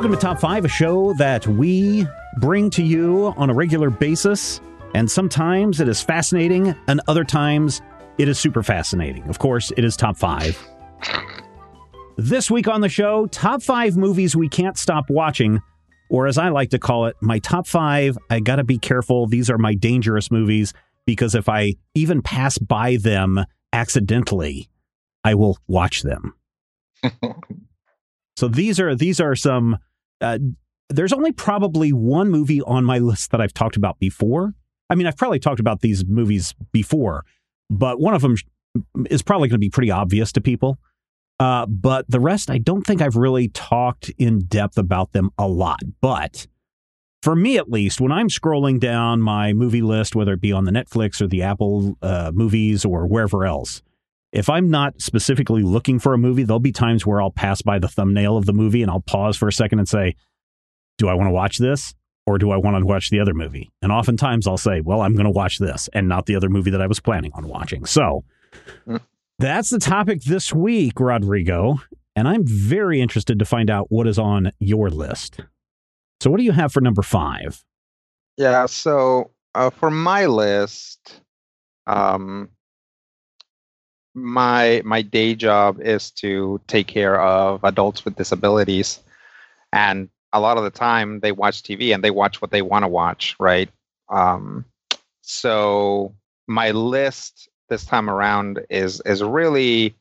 Welcome to Top 5, a show that we bring to you on a regular basis. And sometimes it is fascinating, and other times it is super fascinating. Of course, it is Top 5. This week on the show, Top 5 movies we can't stop watching, or as I like to call it, my Top 5. I gotta be careful. These are my dangerous movies because if I even pass by them accidentally, I will watch them. So these are these are some. Uh, there's only probably one movie on my list that I've talked about before. I mean, I've probably talked about these movies before, but one of them is probably going to be pretty obvious to people. Uh, but the rest, I don't think I've really talked in depth about them a lot. But for me, at least, when I'm scrolling down my movie list, whether it be on the Netflix or the Apple uh, movies or wherever else, if I'm not specifically looking for a movie, there'll be times where I'll pass by the thumbnail of the movie and I'll pause for a second and say, Do I want to watch this? Or do I want to watch the other movie? And oftentimes I'll say, Well, I'm going to watch this and not the other movie that I was planning on watching. So mm. that's the topic this week, Rodrigo. And I'm very interested to find out what is on your list. So, what do you have for number five? Yeah. So, uh, for my list, um, my my day job is to take care of adults with disabilities. And a lot of the time they watch tv and they watch what they want to watch right? Um, so my list this time around is is really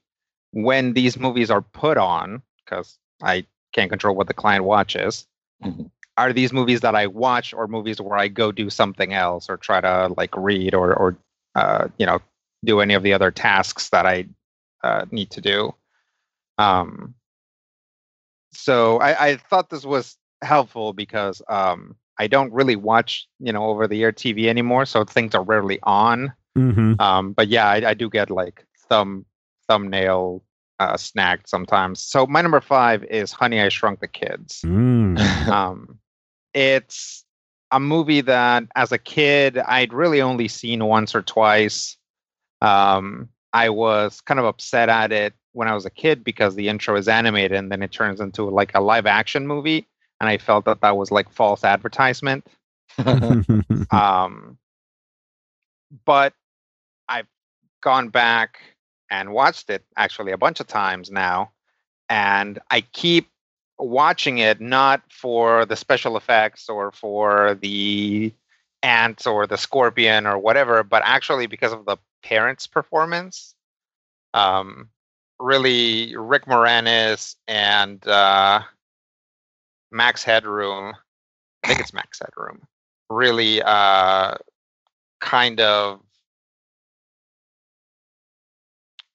when these movies are put on because i can't control what the client watches. Mm-hmm. are these movies that i watch or movies where i go do something else or try to like read or or uh, you know do any of the other tasks that I uh, need to do. Um, so I, I, thought this was helpful because um, I don't really watch, you know, over the air TV anymore, so things are rarely on. Mm-hmm. Um, but yeah, I, I, do get like thumb thumbnail uh, snagged sometimes. So my number five is Honey, I Shrunk the Kids. Mm. um, it's a movie that, as a kid, I'd really only seen once or twice. Um, I was kind of upset at it when I was a kid because the intro is animated and then it turns into like a live action movie, and I felt that that was like false advertisement. um, but I've gone back and watched it actually a bunch of times now, and I keep watching it not for the special effects or for the ants or the scorpion or whatever, but actually because of the parents' performance. Um, really, Rick Moranis and uh, Max Headroom. I think it's Max Headroom. Really, uh, kind of,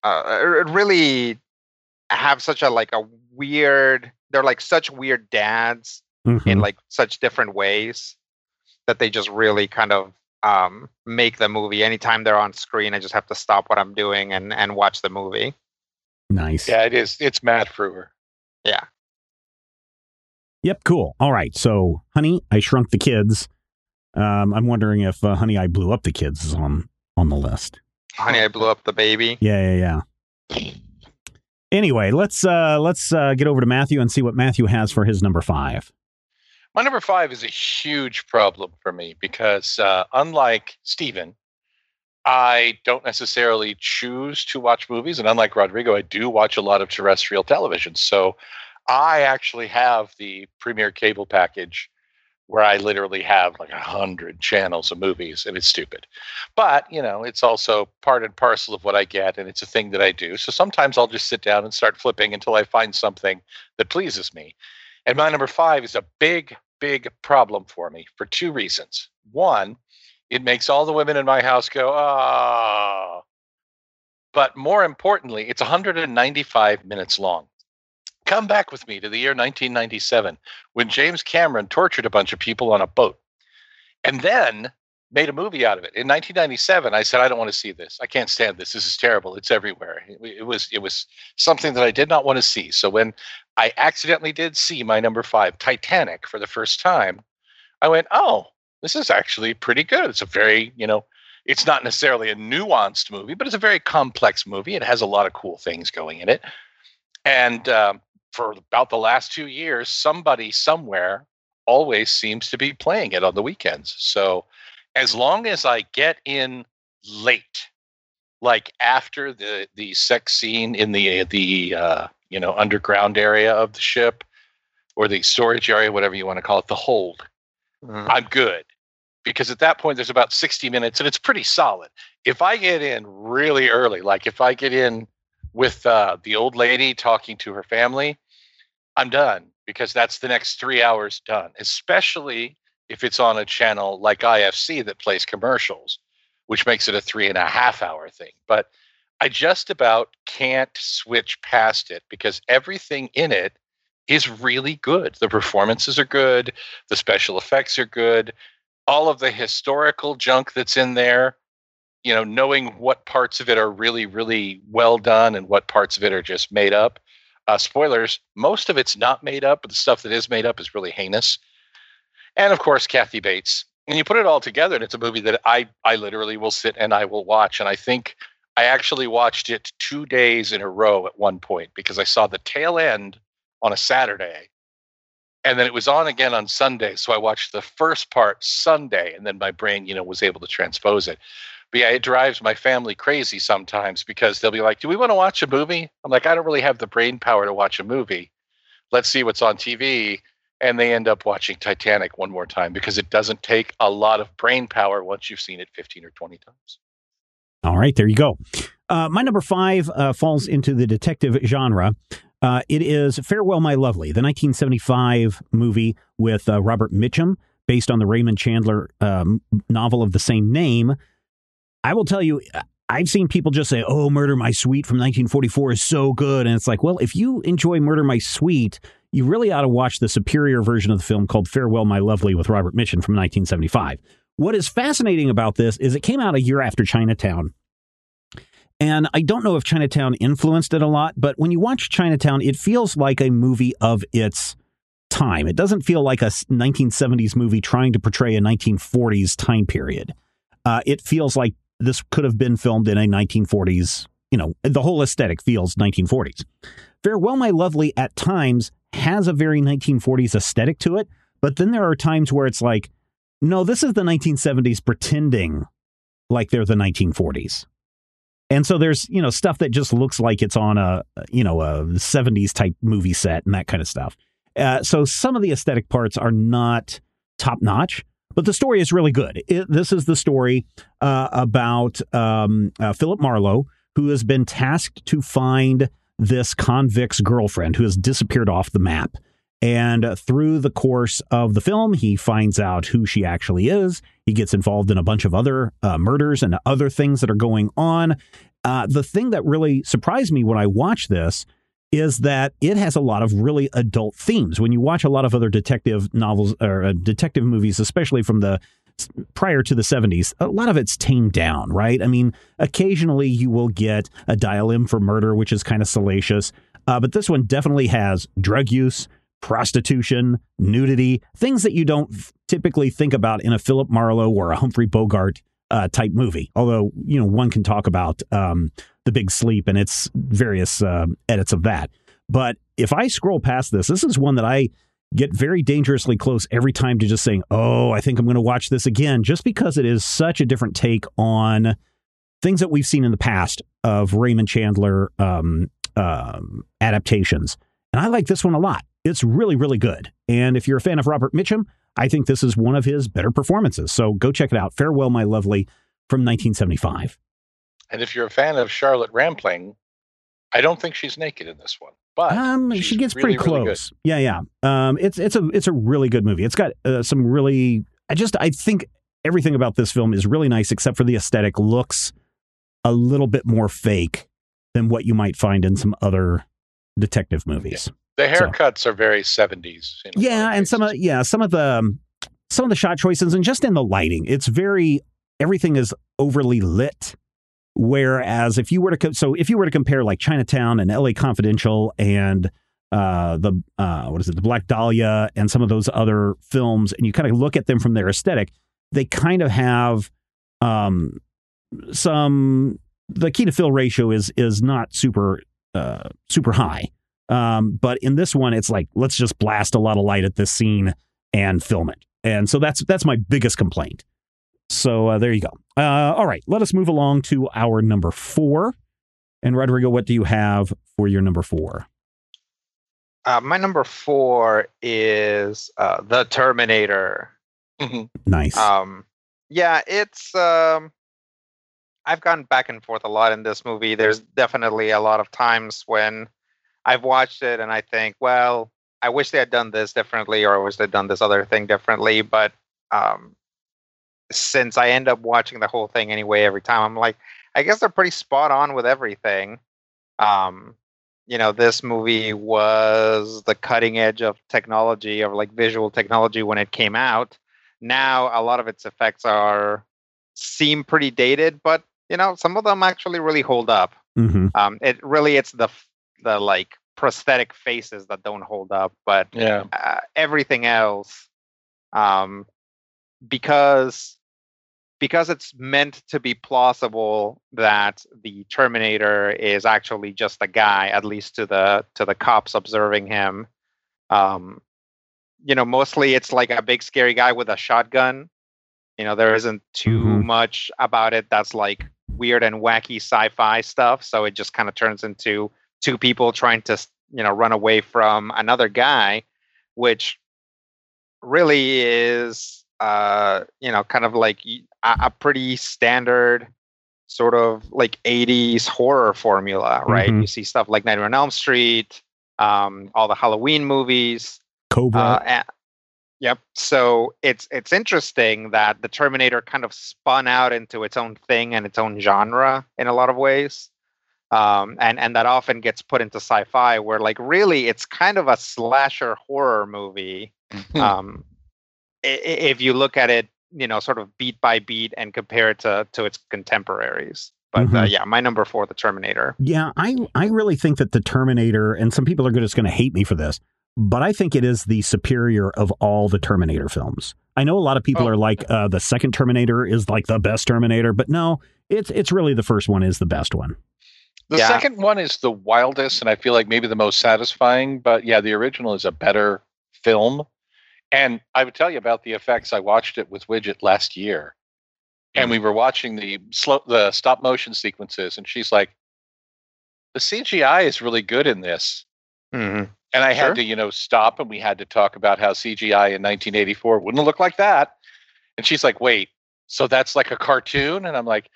uh, really have such a like a weird. They're like such weird dads mm-hmm. in like such different ways that they just really kind of um, make the movie. Anytime they're on screen, I just have to stop what I'm doing and and watch the movie. Nice. Yeah, it is. It's Matt Frewer. Yeah. Yep. Cool. All right. So, Honey, I Shrunk the Kids. Um, I'm wondering if uh, Honey, I Blew Up the Kids is on on the list. Honey, I Blew Up the Baby. Yeah, yeah, yeah. Anyway, let's uh, let's uh, get over to Matthew and see what Matthew has for his number five. My number five is a huge problem for me because, uh, unlike Stephen, I don't necessarily choose to watch movies. And unlike Rodrigo, I do watch a lot of terrestrial television. So I actually have the premier cable package where I literally have like a hundred channels of movies, and it's stupid. But you know, it's also part and parcel of what I get, and it's a thing that I do. So sometimes I'll just sit down and start flipping until I find something that pleases me. And my number five is a big, big problem for me for two reasons. One, it makes all the women in my house go, ah. Oh. But more importantly, it's 195 minutes long. Come back with me to the year 1997 when James Cameron tortured a bunch of people on a boat. And then made a movie out of it. In 1997, I said, I don't want to see this. I can't stand this. This is terrible. It's everywhere. It, it, was it was something that I did not want to see. So when I accidentally did see my number five, Titanic, for the first time, I went, oh, this is actually pretty good. It's a very, you know, it's not necessarily a nuanced movie, but it's a very complex movie. It has a lot of cool things going in it. And um, for about the last two years, somebody somewhere always seems to be playing it on the weekends. So as long as I get in late, like after the the sex scene in the the uh, you know underground area of the ship or the storage area, whatever you want to call it, the hold, Mm. I'm good. Because at that point, there's about 60 minutes and it's pretty solid. If I get in really early, like if I get in with uh, the old lady talking to her family, I'm done because that's the next three hours done, especially if it's on a channel like IFC that plays commercials, which makes it a three and a half hour thing. But I just about can't switch past it because everything in it is really good. The performances are good, the special effects are good, all of the historical junk that's in there, you know, knowing what parts of it are really, really well done and what parts of it are just made up. Uh, spoilers, most of it's not made up, but the stuff that is made up is really heinous. And of course, Kathy Bates. And you put it all together, and it's a movie that I, I literally will sit and I will watch. And I think I actually watched it two days in a row at one point because I saw the tail end on a Saturday. And then it was on again on Sunday. So I watched the first part Sunday, and then my brain, you know, was able to transpose it. But yeah, it drives my family crazy sometimes because they'll be like, Do we want to watch a movie? I'm like, I don't really have the brain power to watch a movie. Let's see what's on TV. And they end up watching Titanic one more time because it doesn't take a lot of brain power once you've seen it 15 or 20 times. All right, there you go. Uh, my number five uh, falls into the detective genre. Uh, it is Farewell, My Lovely, the 1975 movie with uh, Robert Mitchum, based on the Raymond Chandler um, novel of the same name. I will tell you, I've seen people just say, "Oh, Murder My Sweet from 1944 is so good," and it's like, well, if you enjoy Murder My Sweet, you really ought to watch the superior version of the film called Farewell, My Lovely with Robert Mitchum from 1975. What is fascinating about this is it came out a year after Chinatown. And I don't know if Chinatown influenced it a lot, but when you watch Chinatown, it feels like a movie of its time. It doesn't feel like a 1970s movie trying to portray a 1940s time period. Uh, it feels like this could have been filmed in a 1940s, you know, the whole aesthetic feels 1940s. Farewell, My Lovely at times has a very 1940s aesthetic to it, but then there are times where it's like, no, this is the 1970s pretending like they're the 1940s. And so there's, you know, stuff that just looks like it's on a, you know, a 70s type movie set and that kind of stuff. Uh, so some of the aesthetic parts are not top notch, but the story is really good. It, this is the story uh, about um, uh, Philip Marlowe, who has been tasked to find this convict's girlfriend who has disappeared off the map. And uh, through the course of the film, he finds out who she actually is. He gets involved in a bunch of other uh, murders and other things that are going on. Uh, the thing that really surprised me when I watched this is that it has a lot of really adult themes. When you watch a lot of other detective novels or uh, detective movies, especially from the prior to the 70s, a lot of it's tamed down, right? I mean, occasionally you will get a Dial M for Murder, which is kind of salacious. Uh, but this one definitely has drug use, prostitution, nudity, things that you don't typically think about in a Philip Marlowe or a Humphrey Bogart uh, type movie. Although, you know, one can talk about um, The Big Sleep and its various uh, edits of that. But if I scroll past this, this is one that I get very dangerously close every time to just saying, oh, I think I'm going to watch this again, just because it is such a different take on things that we've seen in the past of Raymond Chandler um, um, adaptations. And I like this one a lot. It's really, really good. And if you're a fan of Robert Mitchum, I think this is one of his better performances. So go check it out. Farewell, My Lovely from 1975. And if you're a fan of Charlotte Rampling, I don't think she's naked in this one, but Um, she gets really, pretty really close. yeah, yeah. Um, it's it's a it's a really good movie. It's got uh, some really. I just I think everything about this film is really nice, except for the aesthetic looks a little bit more fake than what you might find in some other detective movies. The So- haircuts are very 70s. in a lot Yeah, and some of yeah some of the um, some of the shot choices and just in the lighting, it's very everything is overly lit. Whereas if you were to co- so if you were to compare like Chinatown and L.A. Confidential and uh, the uh, what is it the Black Dahlia and some of those other films, and you kind of look at them from their aesthetic, they kind of have um, some the key to fill ratio is is not super uh, super high. Um, but in this one, it's like let's just blast a lot of light at this scene and film it. And so that's that's my biggest complaint. So uh, there you go. Uh, all right, let us move along to our number four. And Rodrigo, what do you have for your number four? Uh, my number four is uh, the Terminator. Mhm. Nice. Um, yeah, it's. Um, I've gone back and forth a lot in this movie. There's definitely a lot of times when I've watched it and I think, well, I wish they had done this differently, or I wish they'd done this other thing differently. But um, since I end up watching the whole thing anyway every time, I'm like, I guess they're pretty spot on with everything. Um, you know, this movie was the cutting edge of technology, of like visual technology when it came out. Now, a lot of its effects are seem pretty dated, but you know, some of them actually really hold up. hmm Um, it really, it's the the like prosthetic faces that don't hold up, but Yeah. uh, everything else um because because it's meant to be plausible that the terminator is actually just a guy at least to the to the cops observing him um you know mostly it's like a big scary guy with a shotgun you know there isn't too Mhm. much about it that's like weird and wacky sci-fi stuff so it just kind of turns into two people trying to you know run away from another guy which really is uh you know kind of like a pretty standard sort of like 80s horror formula right Mhm. you see stuff like nightmare on elm street um all the halloween movies Cobra. uh, a- yep. So it's it's interesting that the Terminator kind of spun out into its own thing and its own genre in a lot of ways, um, and and that often gets put into sci-fi, where like really it's kind of a slasher horror movie. Hmm. Um, if you look at it, you know, sort of beat by beat and compare it to to its contemporaries. But uh, Mhm. yeah, my number four, the Terminator. Yeah, I I really think that the Terminator, and some people are just going to hate me for this, but I think it is the superior of all the Terminator films. I know a lot of people Oh. are like uh, the second Terminator is like the best Terminator, but no, it's it's really the first one is the best one. The Yeah. second one is the wildest, and I feel like maybe the most satisfying. But yeah, the original is a better film. And I would tell you about the effects. I watched it with Widget last year, and we were watching the slow, the stop motion sequences, and she's like, "The CGI is really good in this." Mhm. And I Sure. had to, you know, stop, and we had to talk about how CGI in 1984 wouldn't look like that. And she's like, "Wait, so that's like a cartoon?" And I'm like,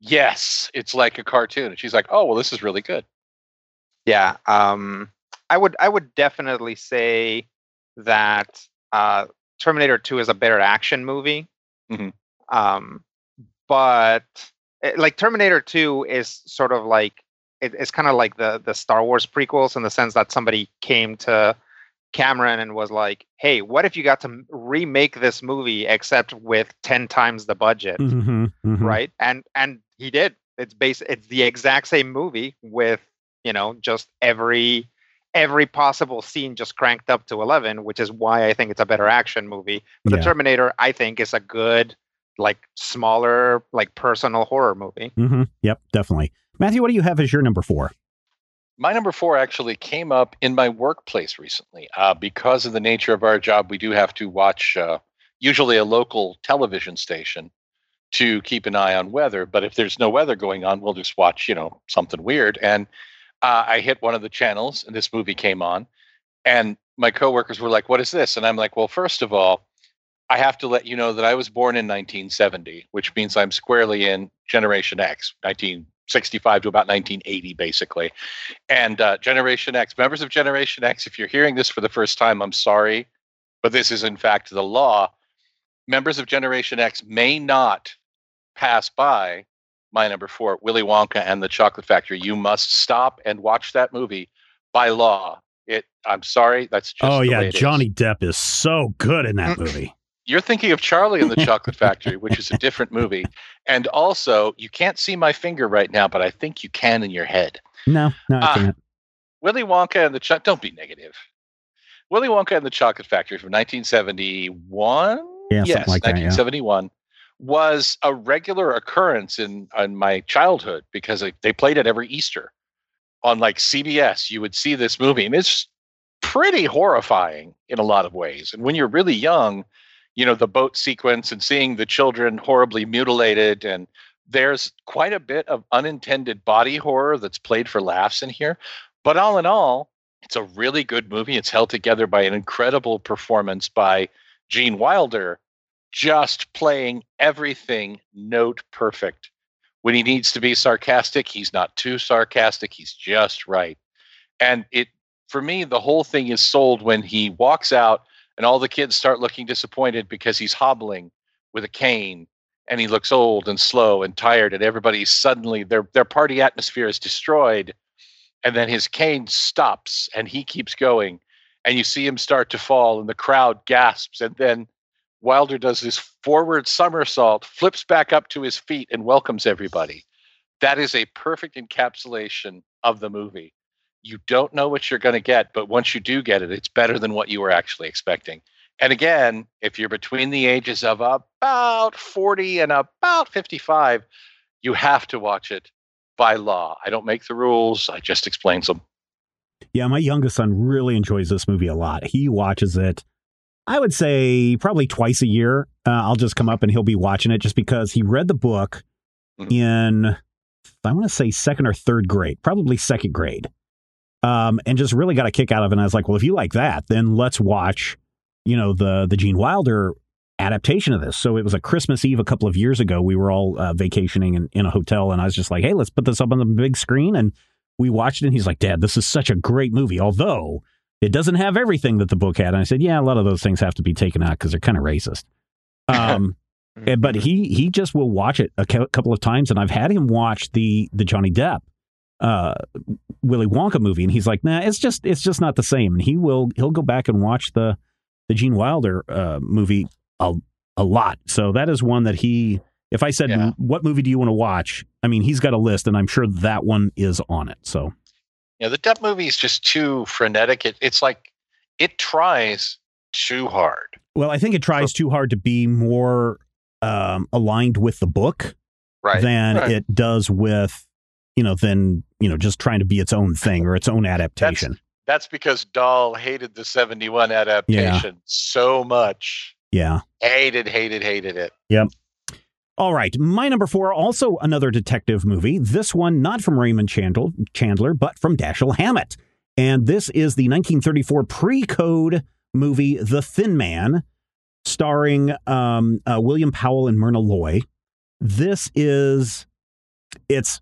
"Yes, it's like a cartoon." And she's like, "Oh, well, this is really good." Yeah, um, I would I would definitely say that uh, Terminator Two is a better action movie. Mhm. Um, but eh, like Terminator Two is sort of like it, it's kind of like the the Star Wars prequels in the sense that somebody came to Cameron and was like, "Hey, what if you got to remake this movie except with ten times the budget?" Mm-hmm, mm-hmm. right and and he did it's base it's the exact same movie with you know just every every possible scene just cranked up to 11 which is why i think it's a better action movie but Yeah. the terminator i think is a good like smaller like personal horror movie Mm-hmm. Yep, definitely. Matthew, what do you have as your number four? My number four actually came up in my workplace recently. Uh, because of the nature of our job, we do have to watch uh, usually a local television station to keep an eye on weather. But if there's no weather going on, we'll just watch, you know, something weird. And uh, I hit one of the channels, and this movie came on, and my coworkers were like, "What is this?" And I'm like, "Well, first of all." I have to let you know that I was born in 1970, which means I'm squarely in Generation X, 1965 to about 1980, basically. And uh, Generation X, members of Generation X, if you're hearing this for the first time, I'm sorry, but this is in fact the law. Members of Generation X may not pass by my number four, Willy Wonka and the Chocolate Factory. You must stop and watch that movie by law. It. I'm sorry, that's just. oh yeah, it is. Johnny Depp is so good in that movie. You're thinking of Charlie and the Chocolate Factory, which is a different movie. And also, you can't see my finger right now, but I think you can in your head. No, no, I ah, can't. Willy Wonka and the Cho- don't be negative. Willy Wonka and the Chocolate Factory from 1971. Yeah, yes, like that, yeah. 1971 was a regular occurrence in in my childhood because they played it every Easter on like CBS, you would see this movie, and it's pretty horrifying in a lot of ways. And when you're really young, you know, the boat sequence and seeing the children horribly mutilated, and there's quite a bit of unintended body horror that's played for laughs in here. But all in all, it's a really good movie. It's held together by an incredible performance by Gene Wilder, just playing everything note perfect. When he needs to be sarcastic, he's not too sarcastic. He's just right. And it, for me, the whole thing is sold when he walks out and all the kids start looking disappointed because he's hobbling with a cane and he looks old and slow and tired and everybody suddenly their their party atmosphere is destroyed and then his cane stops and he keeps going and you see him start to fall and the crowd gasps and then Wilder does this forward somersault, flips back up to his feet, and welcomes everybody. That is a perfect encapsulation of the movie. You don't know what you're going to get, but once you do get it, it's better than what you were actually expecting. And again, if you're between the ages of about 40 and about 55, you have to watch it by law. I don't make the rules, I just explain them. Yeah, my youngest son really enjoys this movie a lot. He watches it I would say probably twice a year. Uh, I'll just come up and he'll be watching it just because he read the book mm-hmm. in, I want to say second or third grade, probably second grade, um, and just really got a kick out of it. And I was like, well, if you like that, then let's watch, you know, the the Gene Wilder adaptation of this. So it was a Christmas Eve a couple of years ago. We were all uh, vacationing in, in a hotel, and I was just like, hey, let's put this up on the big screen. And we watched it. And he's like, Dad, this is such a great movie. Although it doesn't have everything that the book had. And I said, yeah, a lot of those things have to be taken out because they're kind of racist. Um, eh, but he he just will watch it a couple of times, and I've had him watch the the Johnny Depp uh, Willy Wonka movie, and he's like, nah, it's just it's just not the same. And he will he'll go back and watch the the Gene Wilder uh, movie a a lot. So that is one that he. If I said, yeah. "What movie do you want to watch?" I mean, he's got a list, and I'm sure that one is on it. So you know, the Depp movie is just too frenetic. It, it's like it tries too hard. Well, I think it tries too hard to be more um, aligned with the book right. than right. it does with, you know, than, you know, just trying to be its own thing or its own adaptation. That's, that's because Dahl hated the 71 adaptation yeah. so much. Yeah. Hated, hated, hated it. Yep. All right, my number four, also another detective movie. This one not from Raymond Chandler, but from Dashiell Hammett. And this is the 1934 pre code movie, The Thin Man, starring um, uh, William Powell and Myrna Loy. This is, it's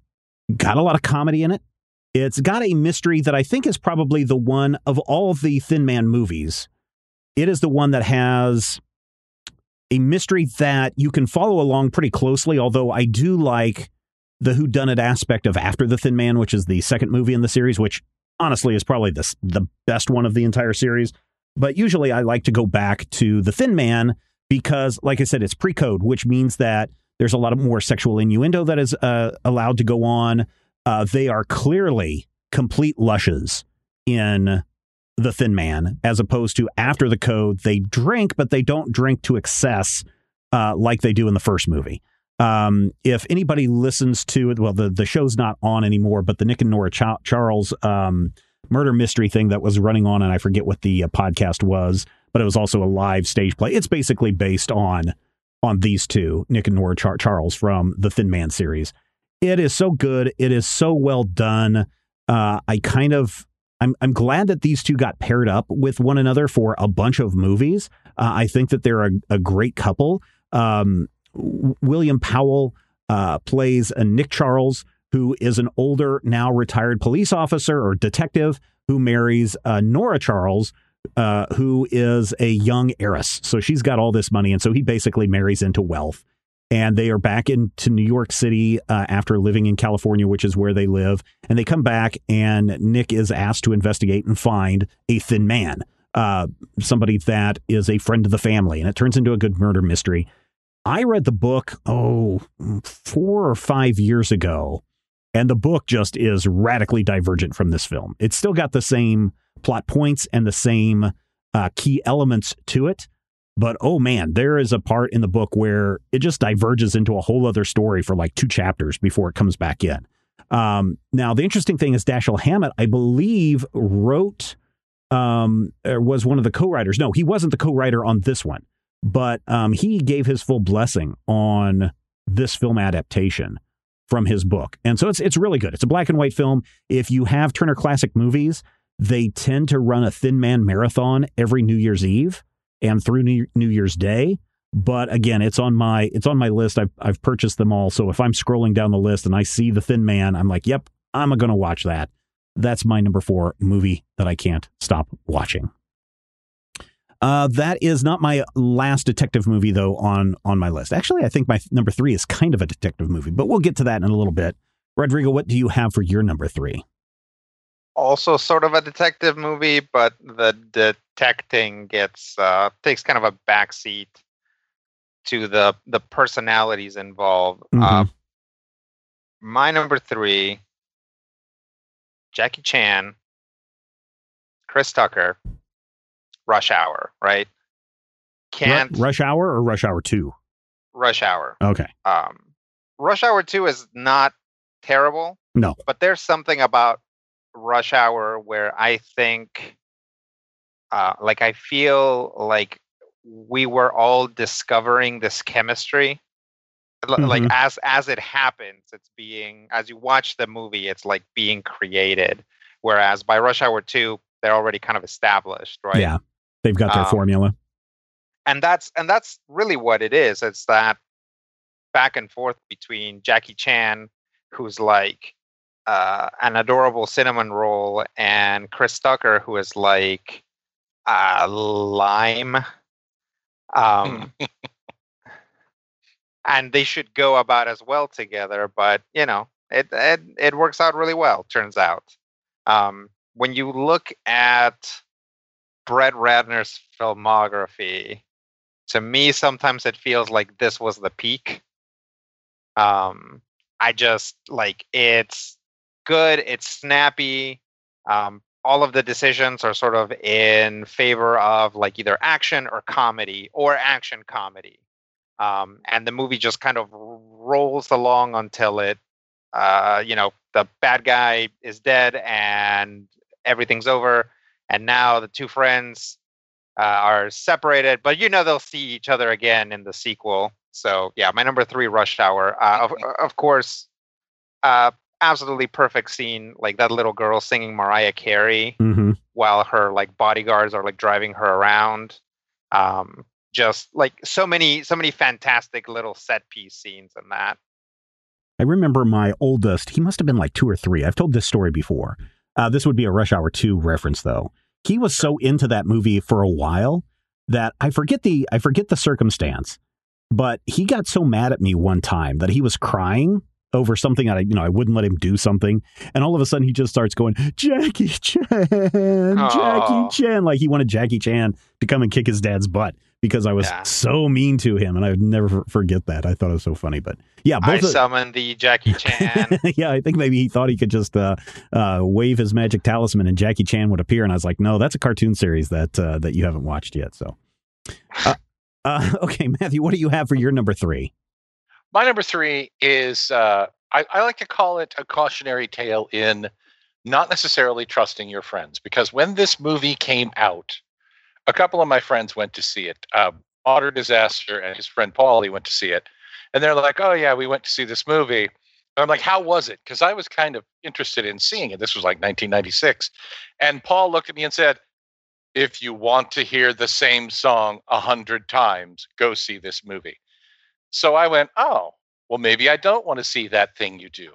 got a lot of comedy in it. It's got a mystery that I think is probably the one of all the Thin Man movies. It is the one that has a mystery that you can follow along pretty closely, although I do like the who done it aspect of After the Thin Man, which is the second movie in the series, which honestly is probably the, the best one of the entire series. But usually I like to go back to The Thin Man because, like I said, it's pre code, which means that there's a lot of more sexual innuendo that is uh, allowed to go on. Uh, they are clearly complete lushes in the Thin Man, as opposed to after the code, they drink, but they don't drink to excess uh, like they do in the first movie. Um, if anybody listens to it, well, the, the show's not on anymore, but the Nick and Nora Ch- Charles um, murder mystery thing that was running on, and I forget what the uh, podcast was, but it was also a live stage play. It's basically based on on these two, Nick and Nora Char- Charles from the Thin Man series. It is so good. It is so well done. Uh, I kind of I'm I'm glad that these two got paired up with one another for a bunch of movies. Uh, I think that they're a, a great couple. Um, William Powell uh, plays a Nick Charles, who is an older, now retired police officer or detective who marries uh, Nora Charles, uh, who is a young heiress. So she's got all this money, and so he basically marries into wealth and they are back into New York City uh, after living in California, which is where they live. And they come back, and Nick is asked to investigate and find a thin man, uh, somebody that is a friend of the family, and it turns into a good murder mystery. I read the book, oh, four or five years ago, and the book just is radically divergent from this film. It's still got the same plot points and the same uh, key elements to it but oh man, there is a part in the book where it just diverges into a whole other story for like two chapters before it comes back in. Um, now, the interesting thing is Dashiell Hammett, I believe, wrote um, or was one of the co-writers. No, he wasn't the co-writer on this one, but um, he gave his full blessing on this film adaptation from his book, and so it's it's really good. It's a black and white film. If you have Turner Classic Movies, they tend to run a Thin Man marathon every New Year's Eve and through New, Year's Day. But again, it's on my it's on my list. I've I've purchased them all. So if I'm scrolling down the list and I see the Thin Man, I'm like, yep, I'm to watch that. That's my number four movie that I can't stop watching. Uh, that is not my last detective movie though on on my list. Actually, I think my number three is kind of a detective movie, but we'll get to that in a little bit. Rodrigo, what do you have for your number three? Also, sort of a detective movie, but the detecting gets uh, takes kind of a backseat to the the personalities involved. Mhm. Uh, my number three, Jackie Chan, Chris Tucker, Rush Hour, right? Can't Rush Hour or Rush Hour Two? Rush Hour. Okay. Um, Rush Hour Two is not terrible. No. but there's something about Rush Hour where I think, uh, like I feel like we were all discovering this chemistry. L- Like as as it happens, it's being as you watch the movie, it's like being created. Whereas by Rush Hour Two, they're already kind of established, right? Yeah, they've got their Um, formula. and that's and that's really what it is it's that back and forth between jackie chan who's like uh, an adorable cinnamon roll and chris tucker who is like uh, lime um, and they should go about as well together but you know it it, it works out really well turns out. Um, when you look at brett ratner's filmography to me sometimes it feels like this was the peak. Um i just like it's good it's snappy um all of the decisions are sort of in favor of like either action or comedy or action comedy um and the movie just kind of rolls along until it uh you know the bad guy is dead and everything's over and now the two friends uh, are separated, but you know they'll see each other again in the sequel. So yeah, my number three, Rush Hour. Uh, of, of course, uh, absolutely perfect scene, like that little girl singing Mariah Carey hmm while her like bodyguards are like driving her around. Um, just like so many, so many fantastic little set piece scenes in that. I remember my oldest, he must have been like two or three. I've told this story before. Uh, this would be a Rush Hour 2 reference, though. He was so into that movie for a while that I forget the I forget the circumstance, but he got so mad at me one time that he was crying over something that I you know I wouldn't let him do something, and all of a sudden he just starts going Jackie Chan, Aw. Jackie Chan, like he wanted Jackie Chan to come and kick his dad's butt because I was Yeah. so mean to him, and I would never forget that. I thought it was so funny, but yeah, I both of- summoned the Jackie Chan. yeah, I think maybe he thought he could just uh, uh, wave his magic talisman and Jackie Chan would appear, and I was like, no, that's a cartoon series that uh, that you haven't watched yet. So, uh, uh, okay, Matthew, what do you have for your number three? My number three is uh, I, I like to call it a cautionary tale in not necessarily trusting your friends because when this movie came out, a couple of my friends went to see it. Uh, Otter Disaster and his friend Paulie went to see it, and they're like, "Oh yeah, we went to see this movie." And I'm like, "How was it?" Because I was kind of interested in seeing it. This was like 1996, and Paul looked at me and said, "If you want to hear the same song a hundred times, go see this movie." So I went, oh, well, maybe I don't want to see that thing you do.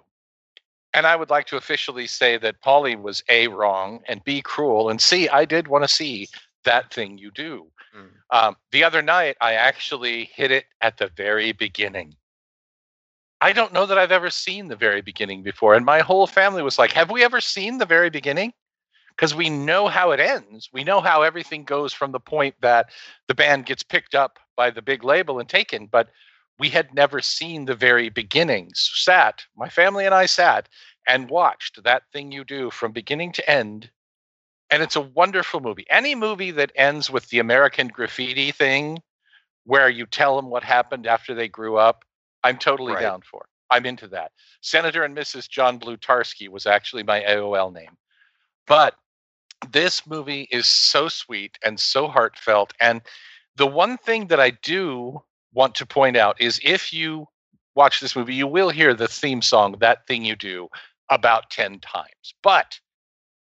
And I would like to officially say that Paulie was A, wrong, and B, cruel, and C, I did want to see that thing you do. Mm. Um, the other night, I actually hit it at the very beginning. I don't know that I've ever seen the very beginning before. And my whole family was like, Have we ever seen the very beginning? Because we know how it ends. We know how everything goes from the point that the band gets picked up by the big label and taken. But we had never seen the very beginnings. Sat, my family and I sat and watched that thing you do from beginning to end. And it's a wonderful movie. Any movie that ends with the American graffiti thing, where you tell them what happened after they grew up, I'm totally Right. down for. I'm into that. Senator and Mrs. John Blutarsky was actually my AOL name. But this movie is so sweet and so heartfelt. And the one thing that I do want to point out is if you watch this movie, you will hear the theme song, That Thing You Do, about 10 times. But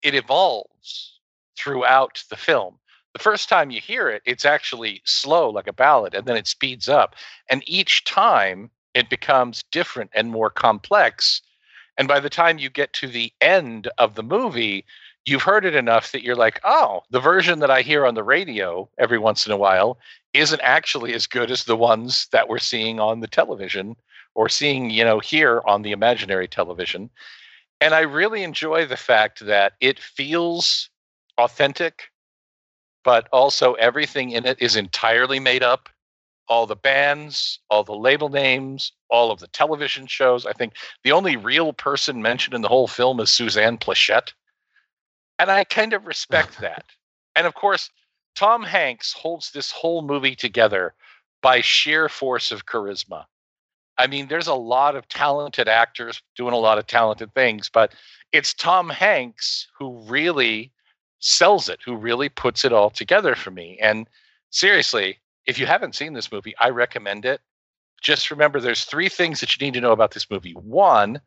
it evolves throughout the film. The first time you hear it, it's actually slow, like a ballad, and then it speeds up. And each time it becomes different and more complex. And by the time you get to the end of the movie, you've heard it enough that you're like, oh, the version that I hear on the radio every once in a while isn't actually as good as the ones that we're seeing on the television or seeing, you know, here on the imaginary television. And I really enjoy the fact that it feels authentic, but also everything in it is entirely made up. All the bands, all the label names, all of the television shows. I think the only real person mentioned in the whole film is Suzanne Pleshette. And I kind of respect that. And of course, Tom Hanks holds this whole movie together by sheer force of charisma. I mean, there's a lot of talented actors doing a lot of talented things, but it's Tom Hanks who really sells it, who really puts it all together for me. And seriously, if you haven't seen this movie, I recommend it. Just remember there's three things that you need to know about this movie. One,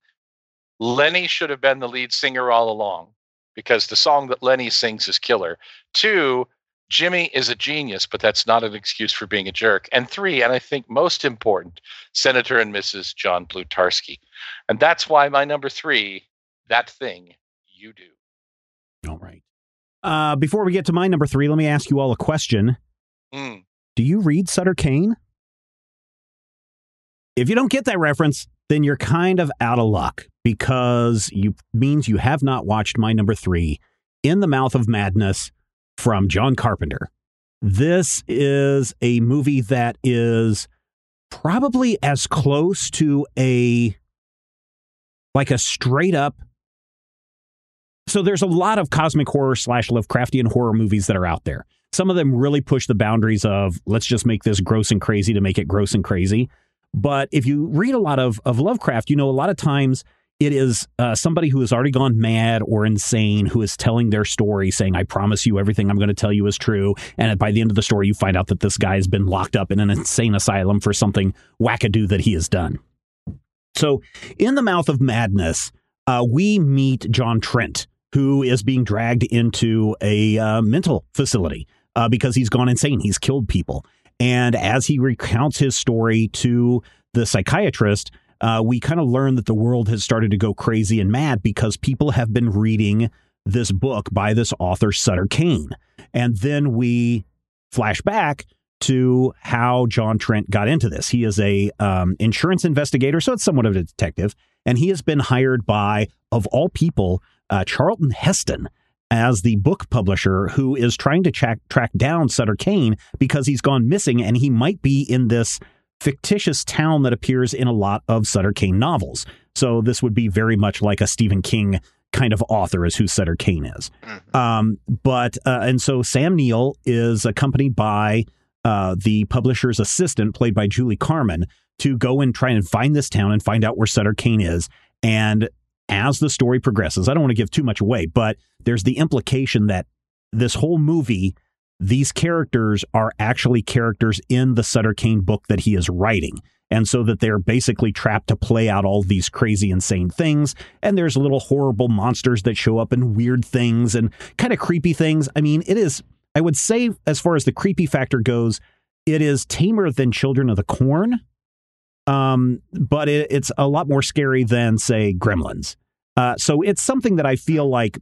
Lenny should have been the lead singer all along because the song that Lenny sings is killer. Two, Jimmy is a genius, but that's not an excuse for being a jerk. And three, and I think most important, Senator and Mrs. John Blutarsky. And that's why my number three, that thing you do. All right. Uh, before we get to my number three, let me ask you all a question. Mm. Do you read Sutter Cane? If you don't get that reference, then you're kind of out of luck because you means you have not watched my number three, In the Mouth of Madness from John Carpenter. This is a movie that is probably as close to a like a straight up so there's a lot of cosmic horror slash Lovecraftian horror movies that are out there. Some of them really push the boundaries of let's just make this gross and crazy to make it gross and crazy. But if you read a lot of, of Lovecraft, you know, a lot of times it is uh, somebody who has already gone mad or insane who is telling their story, saying, I promise you everything I'm going to tell you is true. And by the end of the story, you find out that this guy has been locked up in an insane asylum for something wackadoo that he has done. So, in the mouth of madness, uh, we meet John Trent, who is being dragged into a uh, mental facility uh, because he's gone insane. He's killed people. And as he recounts his story to the psychiatrist, uh, we kind of learn that the world has started to go crazy and mad because people have been reading this book by this author, Sutter Cane. And then we flash back to how John Trent got into this. He is a um, insurance investigator, so it's somewhat of a detective, and he has been hired by, of all people, uh, Charlton Heston as the book publisher who is trying to track track down Sutter Cane because he's gone missing and he might be in this fictitious town that appears in a lot of Sutter Cane novels. So this would be very much like a Stephen King kind of author as who Sutter Cane is. Mm-hmm. Um, but uh, and so Sam Neill is accompanied by uh, the publisher's assistant, played by Julie Carmen, to go and try and find this town and find out where Sutter Cane is. And as the story progresses, I don't want to give too much away, but there's the implication that this whole movie these characters are actually characters in the Sutter Cane book that he is writing. And so that they're basically trapped to play out all these crazy, insane things. And there's little horrible monsters that show up and weird things and kind of creepy things. I mean, it is, I would say, as far as the creepy factor goes, it is tamer than Children of the Corn. Um, but it, it's a lot more scary than, say, Gremlins. Uh, so it's something that I feel like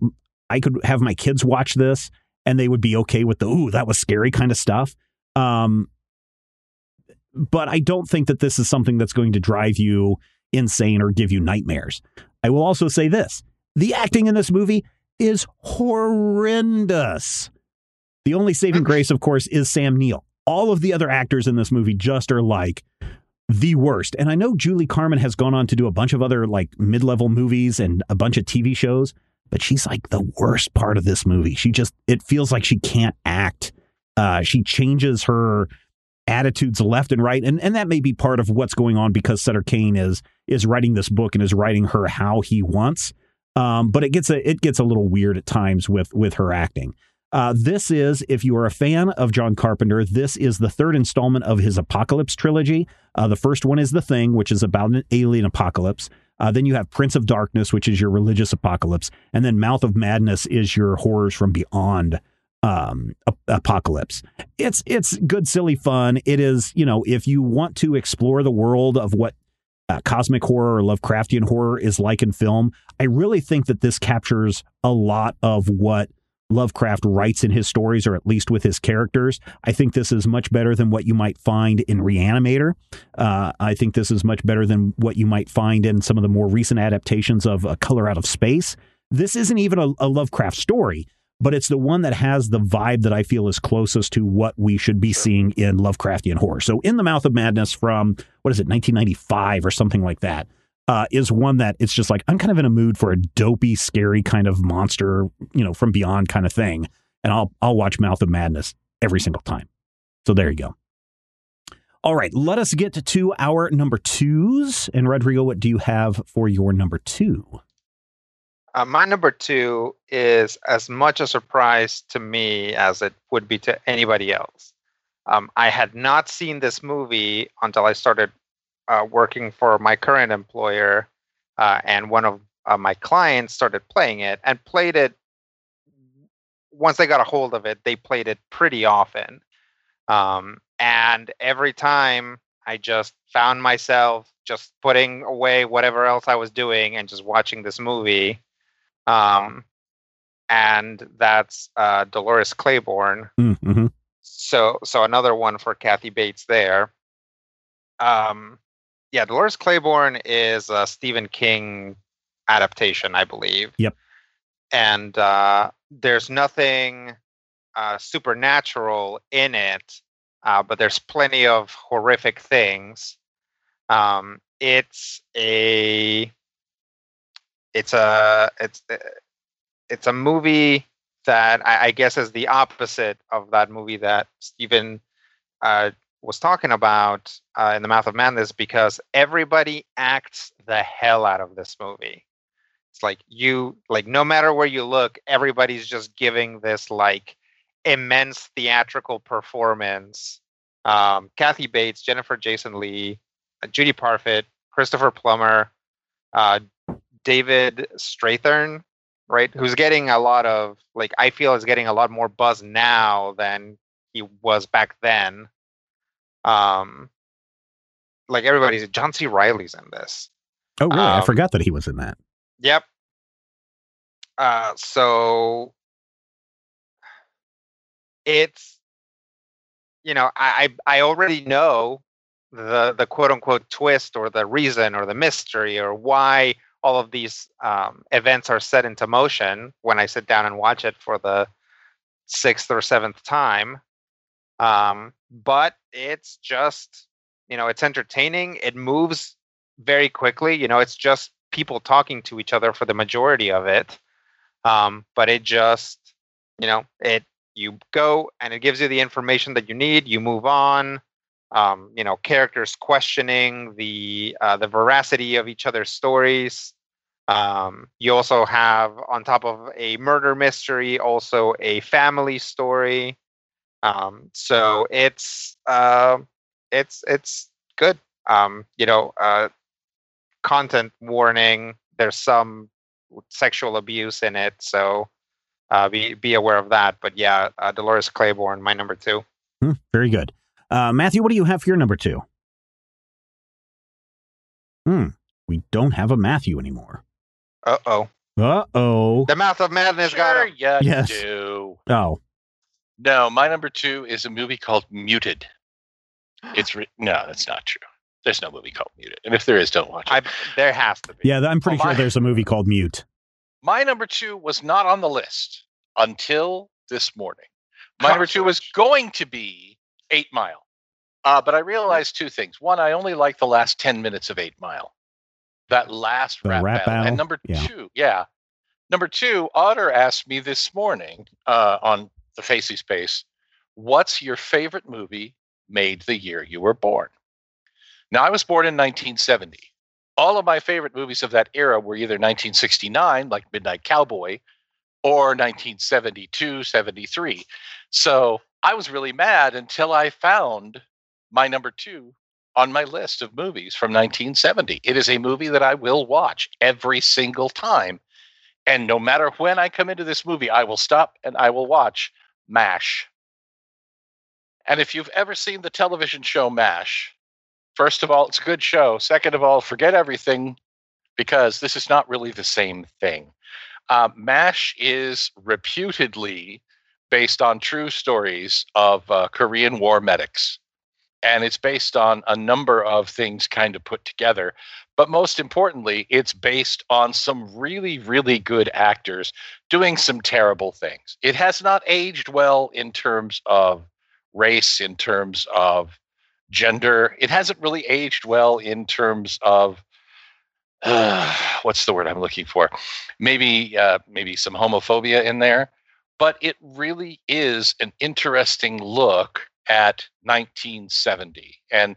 I could have my kids watch this and they would be okay with the ooh that was scary kind of stuff. Um, but I don't think that this is something that's going to drive you insane or give you nightmares. I will also say this: the acting in this movie is horrendous. The only saving grace, of course, is Sam Neill. All of the other actors in this movie just are like the worst. And I know Julie Carmen has gone on to do a bunch of other like mid-level movies and a bunch of TV shows but she's like the worst part of this movie. She just it feels like she can't act. Uh, she changes her attitudes left and right, and and that may be part of what's going on because Sutter Cane is is writing this book and is writing her how he wants. Um, but it gets a it gets a little weird at times with with her acting. Uh, this is, if you are a fan of John Carpenter, this is the third installment of his Apocalypse trilogy. Uh, the first one is The Thing, which is about an alien apocalypse. Uh, then you have Prince of Darkness, which is your religious apocalypse, and then Mouth of Madness is your horrors from beyond um, apocalypse. It's it's good, silly fun. It is, you know, if you want to explore the world of what uh, cosmic horror or Lovecraftian horror is like in film, I really think that this captures a lot of what Lovecraft writes in his stories, or at least with his characters. I think this is much better than what you might find in Reanimator. Uh, I think this is much better than what you might find in some of the more recent adaptations of A Color Out of Space. This isn't even a, a Lovecraft story, but it's the one that has the vibe that I feel is closest to what we should be seeing in Lovecraftian horror. So, In the Mouth of Madness from, what is it, 1995 or something like that uh, is one that it's just like I'm kind of in a mood for a dopey, scary kind of monster, you know, from beyond kind of thing, and I'll I'll watch Mouth of Madness every single time. So there you go. All right, let us get to our number twos. And Rodrigo, what do you have for your number two? Uh, my number two is as much a surprise to me as it would be to anybody else. Um, I had not seen this movie until I started uh, working for my current employer, uh, and one of uh, my clients started playing it and played it. Once they got a hold of it, they played it pretty often. Um, and every time I just found myself just putting away whatever else I was doing and just watching this movie. Um, and that's uh, Dolores Claiborne. Mm-hmm. So, so another one for Kathy Bates there. Um, yeah, Dolores Claiborne is a Stephen King adaptation, I believe. Yep. And uh, there's nothing uh, supernatural in it, uh, but there's plenty of horrific things. Um, it's a it's a it's uh, it's a movie that I, I guess is the opposite of that movie that Stephen uh, was talking about uh, in the mouth of madness because everybody acts the hell out of this movie. It's like you like no matter where you look everybody's just giving this like immense theatrical performance. Um, kathy bates jennifer jason lee uh, judy parfitt christopher plummer uh, david Strathairn, right who's getting a lot of like i feel is getting a lot more buzz now than he was back then um, like everybody's John C. Reilly's in this. Oh, really? Um, I forgot that he was in that. Yep. Uh, so it's you know I I already know the the quote unquote twist or the reason or the mystery or why all of these um, events are set into motion when I sit down and watch it for the sixth or seventh time. Um, but it's just, you know, it's entertaining. It moves very quickly. You know, it's just people talking to each other for the majority of it. Um, but it just, you know, it you go and it gives you the information that you need. You move on. Um, you know, characters questioning the uh, the veracity of each other's stories. Um, you also have, on top of a murder mystery, also a family story. Um, so it's uh, it's it's good. Um, you know, uh, content warning. There's some sexual abuse in it, so uh, be be aware of that. But yeah, uh, Dolores Claiborne, my number two. Hmm, very good, uh, Matthew. What do you have for your number two? Hmm, we don't have a Matthew anymore. Uh oh. Uh oh. The mouth of madness sure got him. You yes. do. Oh. No, my number two is a movie called Muted. It's re- no, that's not true. There's no movie called Muted, and if there is, don't watch it. I, there has to be. Yeah, I'm pretty Oh, sure my- there's a movie called Mute. My number two was not on the list until this morning. My number two was going to be Eight Mile, uh, but I realized two things. One, I only like the last ten minutes of Eight Mile. That last The rap, rap battle. battle? And number Yeah. two, yeah. Number two, Otter asked me this morning uh, on the Facey Space, "What's your favorite movie made the year you were born. Now, I was born in 1970. All of my favorite movies of that era were either 1969, like Midnight Cowboy, or 1972, 73. So I was really mad until I found my number two on my list of movies from 1970. It is a movie that I will watch every single time. And no matter when I come into this movie, I will stop and I will watch MASH. And if you've ever seen the television show MASH, first of all, it's a good show. Second of all, forget everything because this is not really the same thing. Uh, MASH is reputedly based on true stories of uh, Korean War medics. And it's based on a number of things kind of put together. But most importantly, it's based on some really, really good actors doing some terrible things. It has not aged well in terms of race, in terms of gender. It hasn't really aged well in terms of uh, what's the word I'm looking for? Maybe uh, maybe some homophobia in there, but it really is an interesting look at 1970. And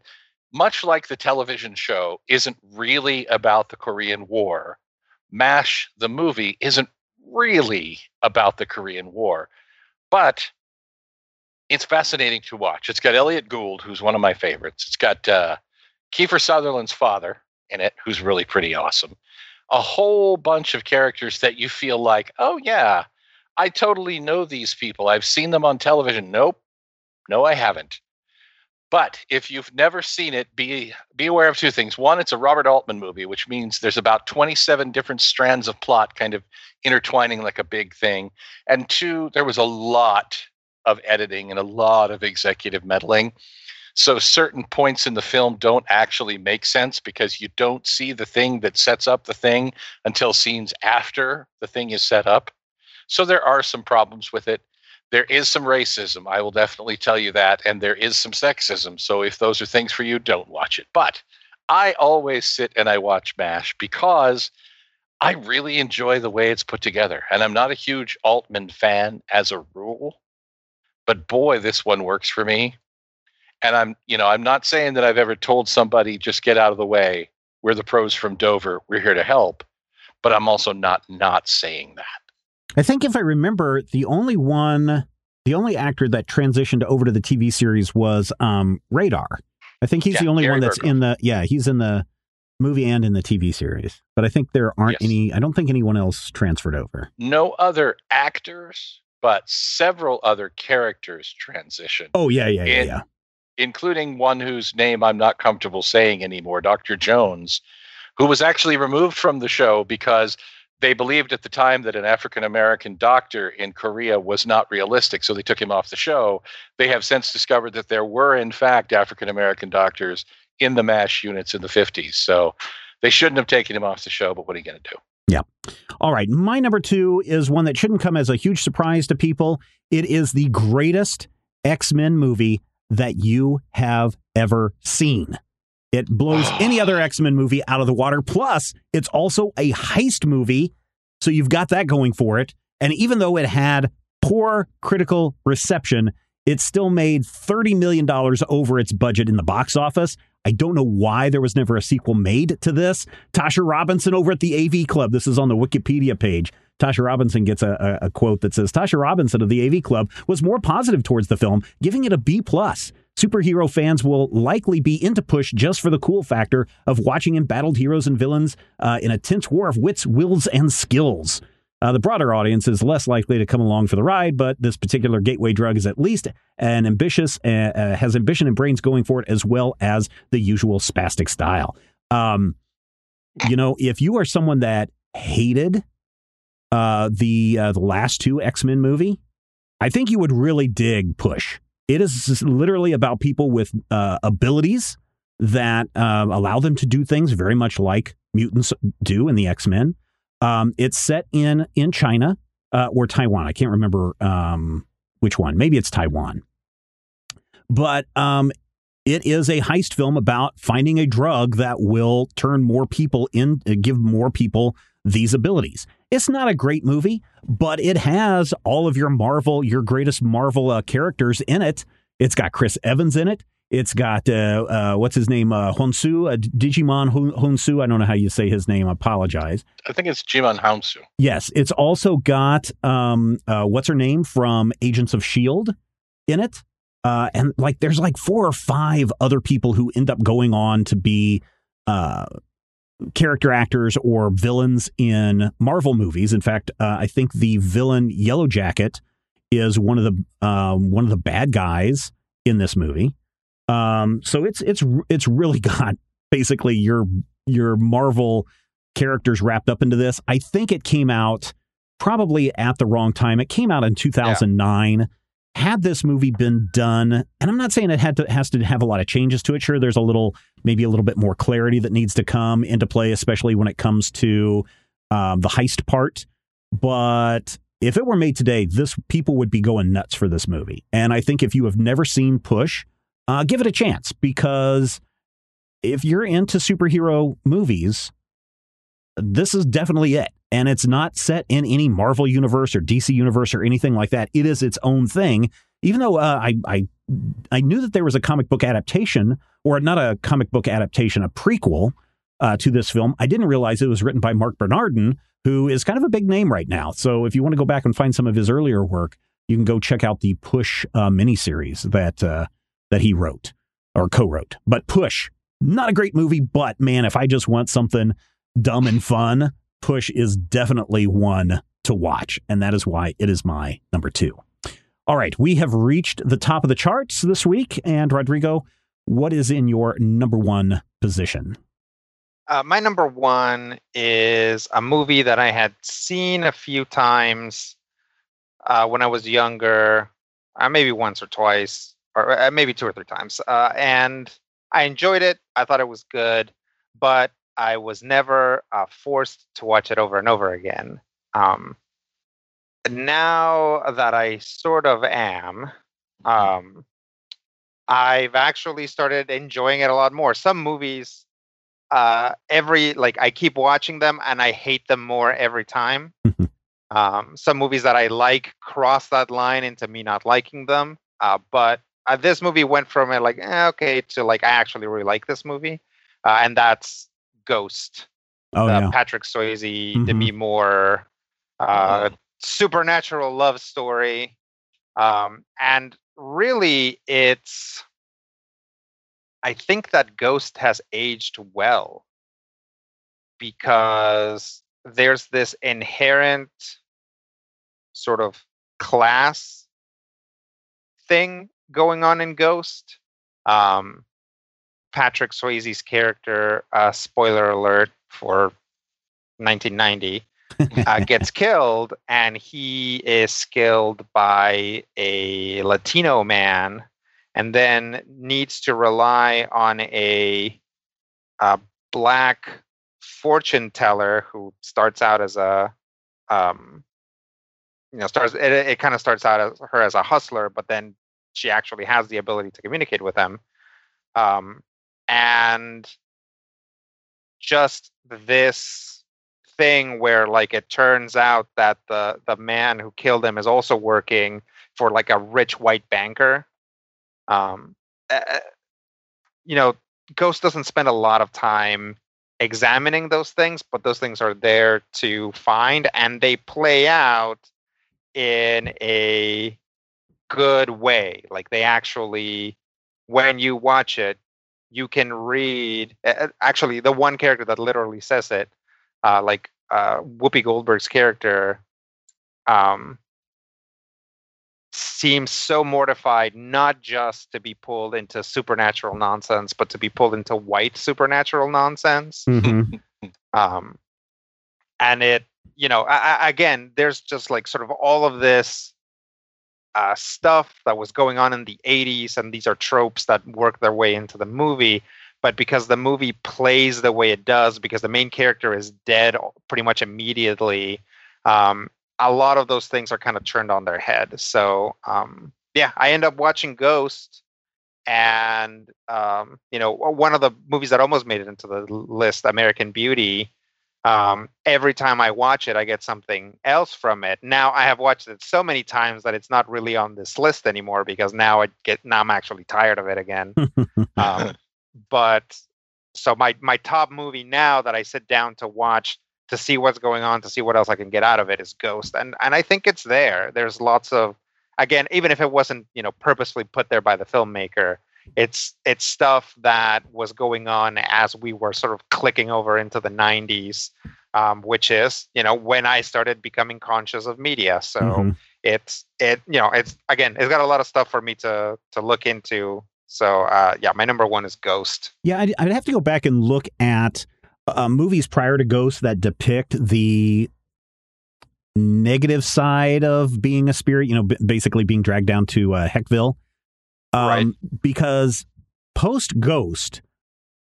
much like the television show isn't really about the Korean War, MASH, the movie, isn't really about the Korean War. But it's fascinating to watch. It's got Elliott Gould, who's one of my favorites. It's got uh, Kiefer Sutherland's father in it, who's really pretty awesome. A whole bunch of characters that you feel like, oh, yeah, I totally know these people. I've seen them on television. Nope. No, I haven't. But if you've never seen it, be be aware of two things. One, it's a Robert Altman movie, which means there's about 27 different strands of plot kind of intertwining like a big thing. And two, there was a lot of editing and a lot of executive meddling. So certain points in the film don't actually make sense because you don't see the thing that sets up the thing until scenes after the thing is set up. So there are some problems with it. There is some racism, I will definitely tell you that, and there is some sexism. So if those are things for you, don't watch it. But I always sit and I watch MASH because I really enjoy the way it's put together. And I'm not a huge Altman fan as a rule, but boy, this one works for me. And I'm, you know, I'm not saying that I've ever told somebody just get out of the way. We're the pros from Dover. We're here to help. But I'm also not not saying that. I think if I remember, the only one, the only actor that transitioned over to the TV series was um, Radar. I think he's Yeah, the only Gary one that's in the yeah he's in the movie and in the TV series. But I think there aren't Yes. any. I don't think anyone else transferred over. No other actors, but several other characters transition. Oh yeah, yeah, yeah, And- yeah. including one whose name I'm not comfortable saying anymore, Dr. Jones, who was actually removed from the show because they believed at the time that an African American doctor in Korea was not realistic, so they took him off the show. They have since discovered that there were, in fact, African American doctors in the MASH units in the 50s. So they shouldn't have taken him off the show, but what are you going to do? Yeah. All right, my number two is one that shouldn't come as a huge surprise to people. It is the greatest X Men movie that you have ever seen. It blows any other X Men movie out of the water. Plus, it's also a heist movie. So you've got that going for it. And even though it had poor critical reception, it still made $30 million over its budget in the box office. I don't know why there was never a sequel made to this. Tasha Robinson over at the AV Club, this is on the Wikipedia page. Tasha Robinson gets a, a, a quote that says Tasha Robinson of the AV Club was more positive towards the film, giving it a B plus. Superhero fans will likely be into Push just for the cool factor of watching embattled heroes and villains uh, in a tense war of wits, wills, and skills. Uh, the broader audience is less likely to come along for the ride, but this particular gateway drug is at least an ambitious, uh, uh, has ambition and brains going for it, as well as the usual spastic style. Um, you know, if you are someone that hated uh, the uh, the last two X Men movie, I think you would really dig Push. It is literally about people with uh, abilities that um, allow them to do things very much like mutants do in the X Men. Um, it's set in in China uh, or Taiwan. I can't remember um, which one. Maybe it's Taiwan. But um, it is a heist film about finding a drug that will turn more people in, uh, give more people these abilities. It's not a great movie, but it has all of your Marvel, your greatest Marvel uh, characters in it. It's got Chris Evans in it. It's got uh, uh, what's his name? Uh, Hounsou, uh, Digimon Honsu. I don't know how you say his name. I apologize. I think it's Djimon Hounsou. Yes, it's also got um, uh, what's her name from Agents of Shield in it, uh, and like there's like four or five other people who end up going on to be uh, character actors or villains in Marvel movies. In fact, uh, I think the villain Yellow Jacket is one of the um, one of the bad guys in this movie. Um, so it's it's it's really got basically your your Marvel characters wrapped up into this. I think it came out probably at the wrong time. It came out in 2009. Yeah. Had this movie been done, and I'm not saying it had to has to have a lot of changes to it. Sure, there's a little maybe a little bit more clarity that needs to come into play, especially when it comes to um, the heist part. But if it were made today, this people would be going nuts for this movie. And I think if you have never seen Push, uh, give it a chance because if you're into superhero movies, this is definitely it. And it's not set in any Marvel universe or DC universe or anything like that. It is its own thing. Even though uh, I, I I knew that there was a comic book adaptation, or not a comic book adaptation, a prequel uh, to this film, I didn't realize it was written by Marc Bernardin, who is kind of a big name right now. So if you want to go back and find some of his earlier work, you can go check out the Push uh, miniseries that uh, that he wrote or co-wrote. But Push, not a great movie, but man, if I just want something dumb and fun, Push is definitely one to watch, and that is why it is my number two. All right, we have reached the top of the charts this week, and Rodrigo, what is in your number one position? Uh, my number one is a movie that I had seen a few times uh, when I was younger, uh, maybe once or twice or uh, maybe two or three times. Uh, and I enjoyed it. I thought it was good, but I was never uh, forced to watch it over and over again. Um, now that I sort of am, um, I've actually started enjoying it a lot more. Some movies, uh, every like I keep watching them and I hate them more every time. um, some movies that I like cross that line into me not liking them. Uh, but uh, this movie went from it like eh, okay to like I actually really like this movie, uh, and that's Ghost. Oh yeah. Patrick Swayze, mm-hmm. Demi Moore, uh, supernatural love story, um, and really it's. I think that Ghost has aged well because there's this inherent sort of class thing going on in Ghost. Um, Patrick Swayze's character, uh, spoiler alert for 1990, uh, gets killed, and he is killed by a Latino man, and then needs to rely on a, a black fortune teller who starts out as a um, you know starts it, it kind of starts out as her as a hustler but then she actually has the ability to communicate with him. Um, and just this thing where like it turns out that the the man who killed him is also working for like a rich white banker um uh, you know ghost doesn't spend a lot of time examining those things but those things are there to find and they play out in a good way. Like they actually, when you watch it, you can read. Actually, the one character that literally says it, uh, like uh, Whoopi Goldberg's character, um, seems so mortified not just to be pulled into supernatural nonsense, but to be pulled into white supernatural nonsense. Mm-hmm. um, and it, you know, I, I, again, there's just like sort of all of this uh, stuff that was going on in the 80s, and these are tropes that work their way into the movie. But because the movie plays the way it does, because the main character is dead pretty much immediately, um, a lot of those things are kind of turned on their head. So, um, yeah, I end up watching Ghost, and um, you know, one of the movies that almost made it into the list, American Beauty. Um, every time I watch it, I get something else from it. Now I have watched it so many times that it's not really on this list anymore because now I get now I'm actually tired of it again. um, but so my my top movie now that I sit down to watch to see what's going on to see what else I can get out of it is Ghost, and and I think it's there. There's lots of again, even if it wasn't you know purposely put there by the filmmaker, it's it's stuff that was going on as we were sort of clicking over into the 90s um, which is you know when i started becoming conscious of media. So mm-hmm. it's it you know it's again it's got a lot of stuff for me to to look into. So uh, yeah my number one is ghost. Yeah i'd, I'd have to go back and look at uh, movies prior to ghost that depict the negative side of being a spirit you know b- basically being dragged down to uh, heckville um, right. Because post Ghost,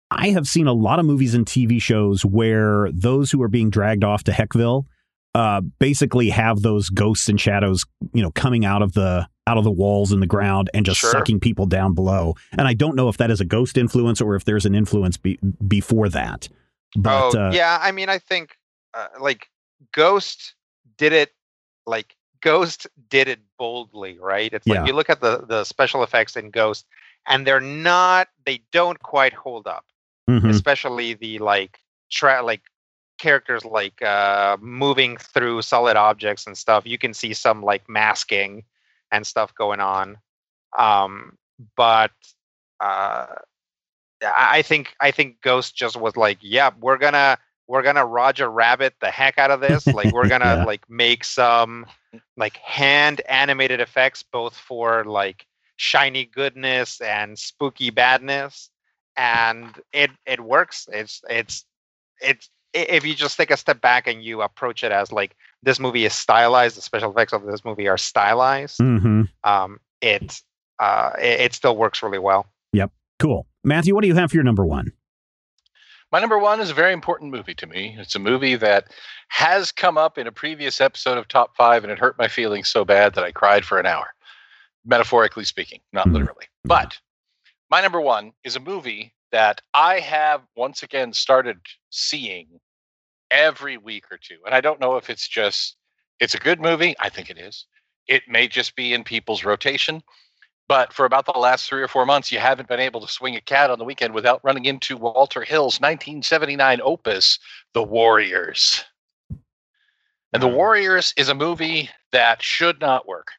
I have seen a lot of movies and TV shows where those who are being dragged off to Heckville uh, basically have those ghosts and shadows, you know, coming out of the out of the walls in the ground and just sure. sucking people down below. And I don't know if that is a ghost influence or if there's an influence be- before that. But oh, uh, yeah, I mean, I think uh, like Ghost did it like Ghost did it boldly, right? It's like yeah. you look at the the special effects in Ghost, and they're not, they don't quite hold up. Mm-hmm. Especially the like tra- like characters like uh moving through solid objects and stuff. You can see some like masking and stuff going on. Um, but uh, I think I think Ghost just was like, yeah, we're gonna we're gonna Roger Rabbit the heck out of this. Like we're gonna yeah. like make some like hand animated effects both for like shiny goodness and spooky badness. And it it works. It's it's it's if you just take a step back and you approach it as like this movie is stylized, the special effects of this movie are stylized. Mm-hmm. Um, it uh, it, it still works really well. Yep, cool. Matthew, what do you have for your number one? My number one is a very important movie to me. It's a movie that has come up in a previous episode of Top Five, and it hurt my feelings so bad that I cried for an hour, metaphorically speaking, not mm-hmm. literally. But my number one is a movie that I have once again started seeing every week or two. And I don't know if it's just, it's a good movie. I think it is. It may just be in people's rotation. But for about the last three or four months, you haven't been able to swing a cat on the weekend without running into Walter Hill's 1979 opus, The Warriors. And The hmm. Warriors is a movie that should not work.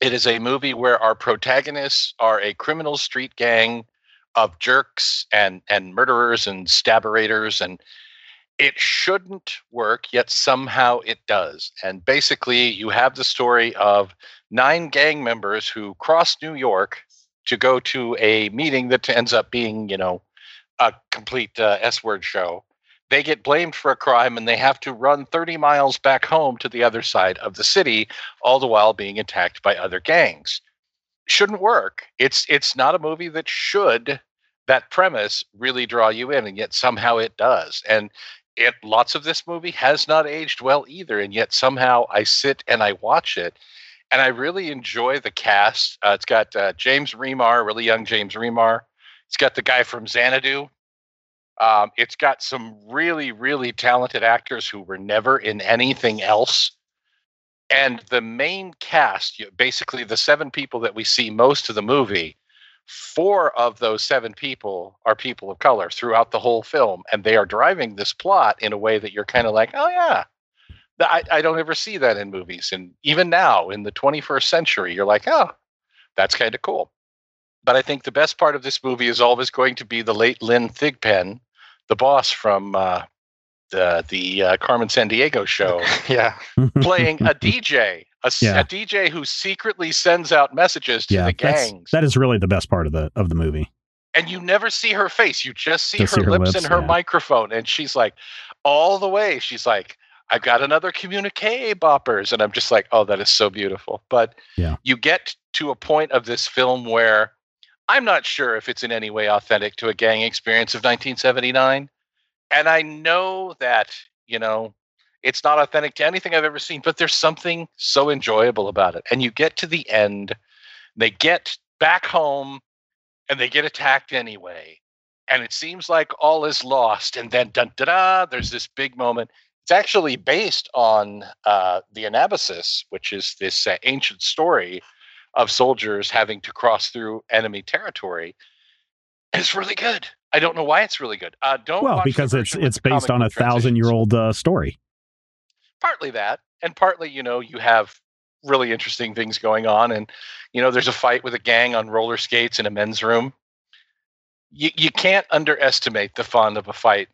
It is a movie where our protagonists are a criminal street gang of jerks and, and murderers and stabberators and it shouldn't work, yet somehow it does. And basically, you have the story of nine gang members who cross New York to go to a meeting that ends up being, you know, a complete uh, S word show. They get blamed for a crime and they have to run 30 miles back home to the other side of the city, all the while being attacked by other gangs. Shouldn't work. It's it's not a movie that should that premise really draw you in, and yet somehow it does. And it lots of this movie has not aged well either, and yet somehow I sit and I watch it, and I really enjoy the cast. Uh, it's got uh, James Remar, really young James Remar. It's got the guy from Xanadu. Um, it's got some really, really talented actors who were never in anything else. And the main cast, basically the seven people that we see most of the movie, four of those seven people are people of color throughout the whole film and they are driving this plot in a way that you're kind of like oh yeah I, I don't ever see that in movies and even now in the 21st century you're like oh that's kind of cool but i think the best part of this movie is always going to be the late lynn thigpen the boss from uh, the the uh, Carmen Sandiego show. yeah, playing a DJ, a, yeah. a, DJ who secretly sends out messages to yeah, the gangs. That is really the best part of the of the movie. And you never see her face; you just see, her, see her, lips, and her yeah. microphone, and she's like, all the way. She's like, "I've got another communique boppers," and I'm just like, "Oh, that is so beautiful." But yeah. you get to a point of this film where I'm not sure if it's in any way authentic to a gang experience of 1979 and I know that, you know, it's not authentic to anything I've ever seen, but there's something so enjoyable about it. And you get to the end, they get back home and they get attacked anyway. and it seems like all is lost. And then, dun da da, there's this big moment. It's actually based on uh, the Anabasis, which is this uh, ancient story of soldiers having to cross through enemy territory. It's really good. I don't know why it's really good. Uh, don't well because it's it's based on a thousand year old uh, story. Partly that, and partly you know you have really interesting things going on, and you know there's a fight with a gang on roller skates in a men's room. You you can't underestimate the fun of a fight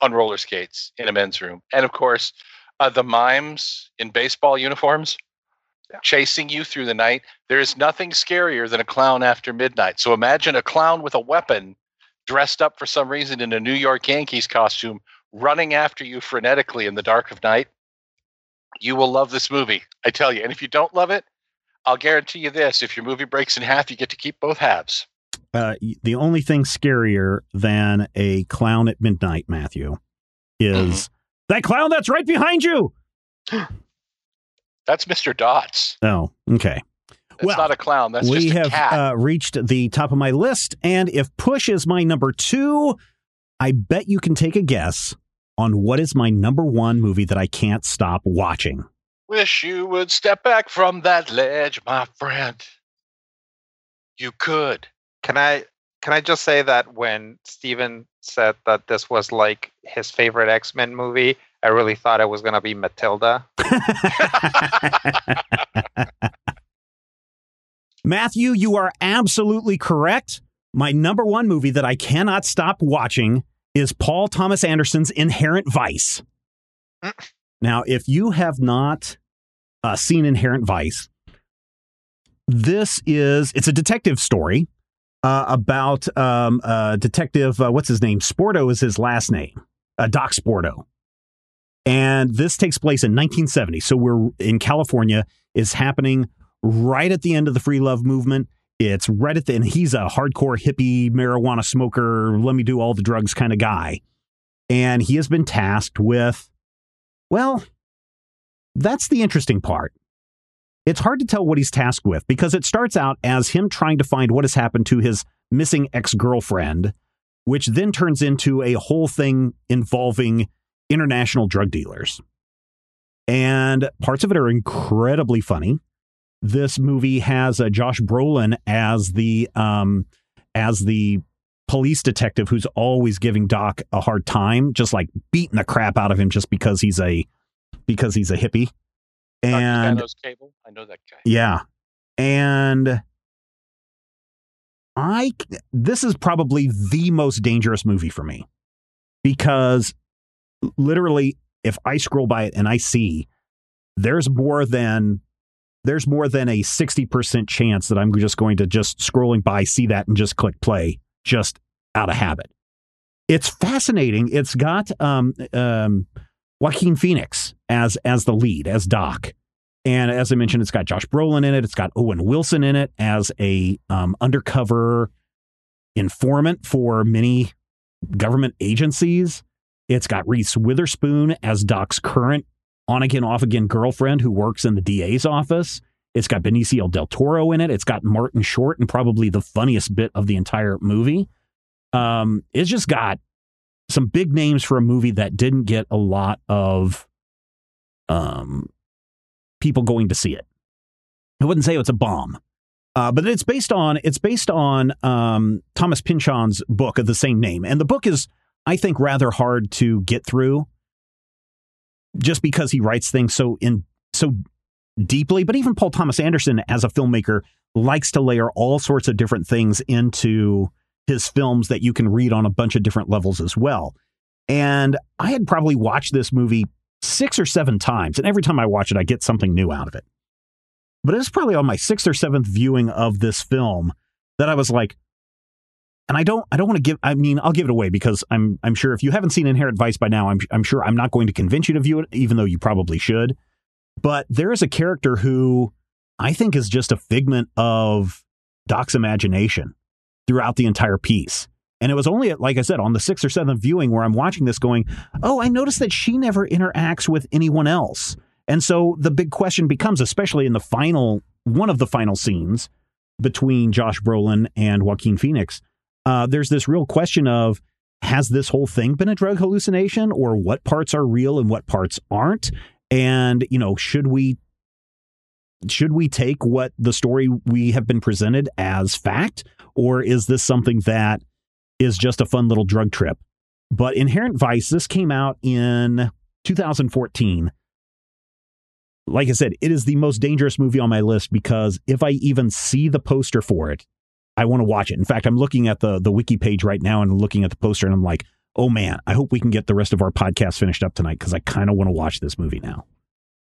on roller skates in a men's room, and of course uh, the mimes in baseball uniforms chasing you through the night. There is nothing scarier than a clown after midnight. So imagine a clown with a weapon dressed up for some reason in a New York Yankees costume running after you frenetically in the dark of night. You will love this movie, I tell you. And if you don't love it, I'll guarantee you this if your movie breaks in half, you get to keep both halves. Uh, the only thing scarier than a clown at midnight, Matthew, is Mm-hmm. that clown that's right behind you. That's Mr. Dots. Oh, okay. That's Well, not a clown. That's we have uh, reached the top of my list, and if push is my number two, I bet you can take a guess on what is my number one movie that I can't stop watching. Wish you would step back from that ledge, my friend. You could. Can I can I just say that when Steven said that this was like his favorite X Men movie, I really thought it was gonna be Matilda. Matthew, you are absolutely correct. My number one movie that I cannot stop watching is Paul Thomas Anderson's Inherent Vice. Now, if you have not uh, seen Inherent Vice, this is it's a detective story uh, about um, uh, detective uh, what's his name Sporto is his last name uh, Doc Sporto, and this takes place in 1970. So we're in California. is happening right at the end of the free love movement. It's right at the and he's a hardcore hippie marijuana smoker. Let me do all the drugs kind of guy, and he has been tasked with well, that's the interesting part. It's hard to tell what he's tasked with because it starts out as him trying to find what has happened to his missing ex girlfriend, which then turns into a whole thing involving international drug dealers. And parts of it are incredibly funny. This movie has uh, Josh Brolin as the um, as the police detective who's always giving Doc a hard time, just like beating the crap out of him just because he's a because he's a hippie. And Cable. I know that guy. yeah. And I this is probably the most dangerous movie for me because literally if I scroll by it and I see there's more than there's more than a 60% chance that I'm just going to just scrolling by see that and just click play just out of habit. It's fascinating. It's got um, um, Joaquin Phoenix as as the lead as Doc. And as I mentioned, it's got Josh Brolin in it. It's got Owen Wilson in it as a um, undercover informant for many government agencies. It's got Reese Witherspoon as Doc's current on again, off again girlfriend who works in the DA's office. It's got Benicio del Toro in it. It's got Martin Short and probably the funniest bit of the entire movie. Um, it's just got some big names for a movie that didn't get a lot of um, people going to see it. I wouldn't say it's a bomb, uh, but it's based on it's based on um, Thomas Pynchon's book of the same name, and the book is, I think, rather hard to get through, just because he writes things so in so deeply. But even Paul Thomas Anderson, as a filmmaker, likes to layer all sorts of different things into his films that you can read on a bunch of different levels as well. And I had probably watched this movie six or seven times, and every time I watch it, I get something new out of it. But it was probably on my sixth or seventh viewing of this film that I was like, and I don't, I don't want to give. I mean, I'll give it away because I'm, I'm sure if you haven't seen Inherent Vice by now, I'm, I'm sure I'm not going to convince you to view it, even though you probably should. But there is a character who I think is just a figment of Doc's imagination throughout the entire piece. And it was only, like I said, on the sixth or seventh viewing where I'm watching this going, oh, I noticed that she never interacts with anyone else. And so the big question becomes, especially in the final, one of the final scenes between Josh Brolin and Joaquin Phoenix, uh, there's this real question of has this whole thing been a drug hallucination or what parts are real and what parts aren't? And, you know, should we should we take what the story we have been presented as fact or is this something that is just a fun little drug trip? But Inherent Vice, this came out in 2014. Like I said, it is the most dangerous movie on my list because if I even see the poster for it, I want to watch it. In fact, I'm looking at the the wiki page right now and looking at the poster and I'm like, "Oh man, I hope we can get the rest of our podcast finished up tonight because I kind of want to watch this movie now."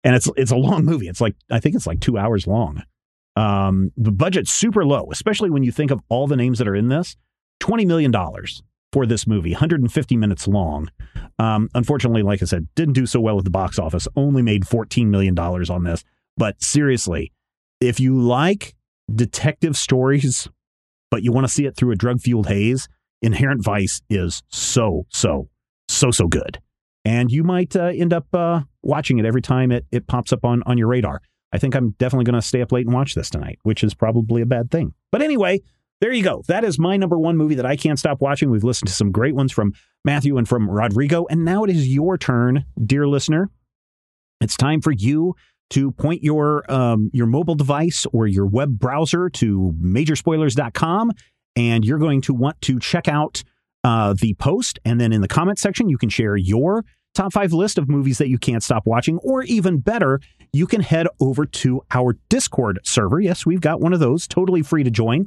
And it's it's a long movie. It's like I think it's like 2 hours long. Um, the budget's super low, especially when you think of all the names that are in this. $20 million for this movie, 150 minutes long. Um, unfortunately, like I said, didn't do so well at the box office, only made $14 million on this. But seriously, if you like detective stories, but you want to see it through a drug fueled haze, Inherent Vice is so, so, so, so good. And you might uh, end up uh, watching it every time it, it pops up on, on your radar. I think I'm definitely going to stay up late and watch this tonight, which is probably a bad thing. But anyway, there you go. That is my number one movie that I can't stop watching. We've listened to some great ones from Matthew and from Rodrigo. And now it is your turn, dear listener. It's time for you to point your um, your mobile device or your web browser to majorspoilers.com and you're going to want to check out uh, the post and then in the comment section you can share your top five list of movies that you can't stop watching or even better you can head over to our discord server yes we've got one of those totally free to join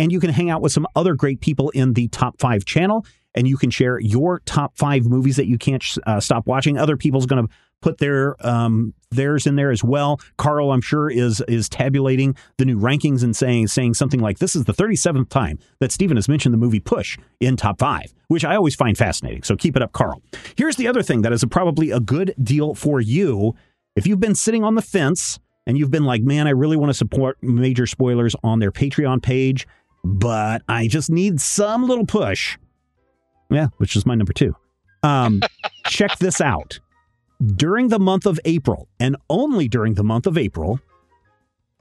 and you can hang out with some other great people in the top five channel and you can share your top five movies that you can't uh, stop watching. Other people's going to put their um, theirs in there as well. Carl, I'm sure, is is tabulating the new rankings and saying saying something like this is the 37th time that Stephen has mentioned the movie Push in top five, which I always find fascinating. So keep it up, Carl. Here's the other thing that is a, probably a good deal for you if you've been sitting on the fence and you've been like, man, I really want to support major spoilers on their Patreon page, but I just need some little push. Yeah, which is my number two. Um, check this out. During the month of April, and only during the month of April,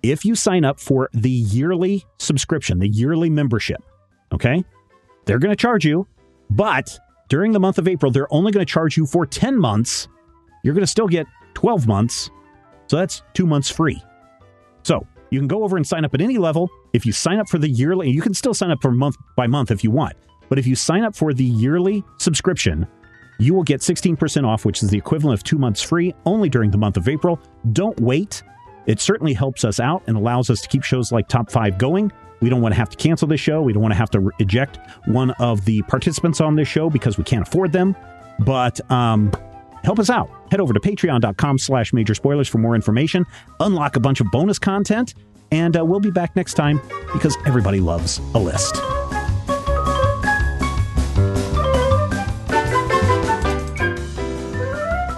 if you sign up for the yearly subscription, the yearly membership, okay, they're going to charge you, but during the month of April, they're only going to charge you for 10 months. You're going to still get 12 months. So that's two months free. So you can go over and sign up at any level. If you sign up for the yearly, you can still sign up for month by month if you want. But if you sign up for the yearly subscription, you will get 16% off, which is the equivalent of two months free only during the month of April. Don't wait. It certainly helps us out and allows us to keep shows like Top 5 going. We don't want to have to cancel this show. We don't want to have to eject one of the participants on this show because we can't afford them. But um, help us out. Head over to patreon.com slash major spoilers for more information. Unlock a bunch of bonus content. And uh, we'll be back next time because everybody loves a list.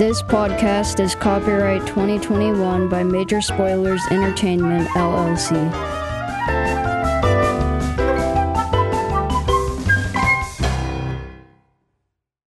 This podcast is copyright 2021 by Major Spoilers Entertainment, LLC.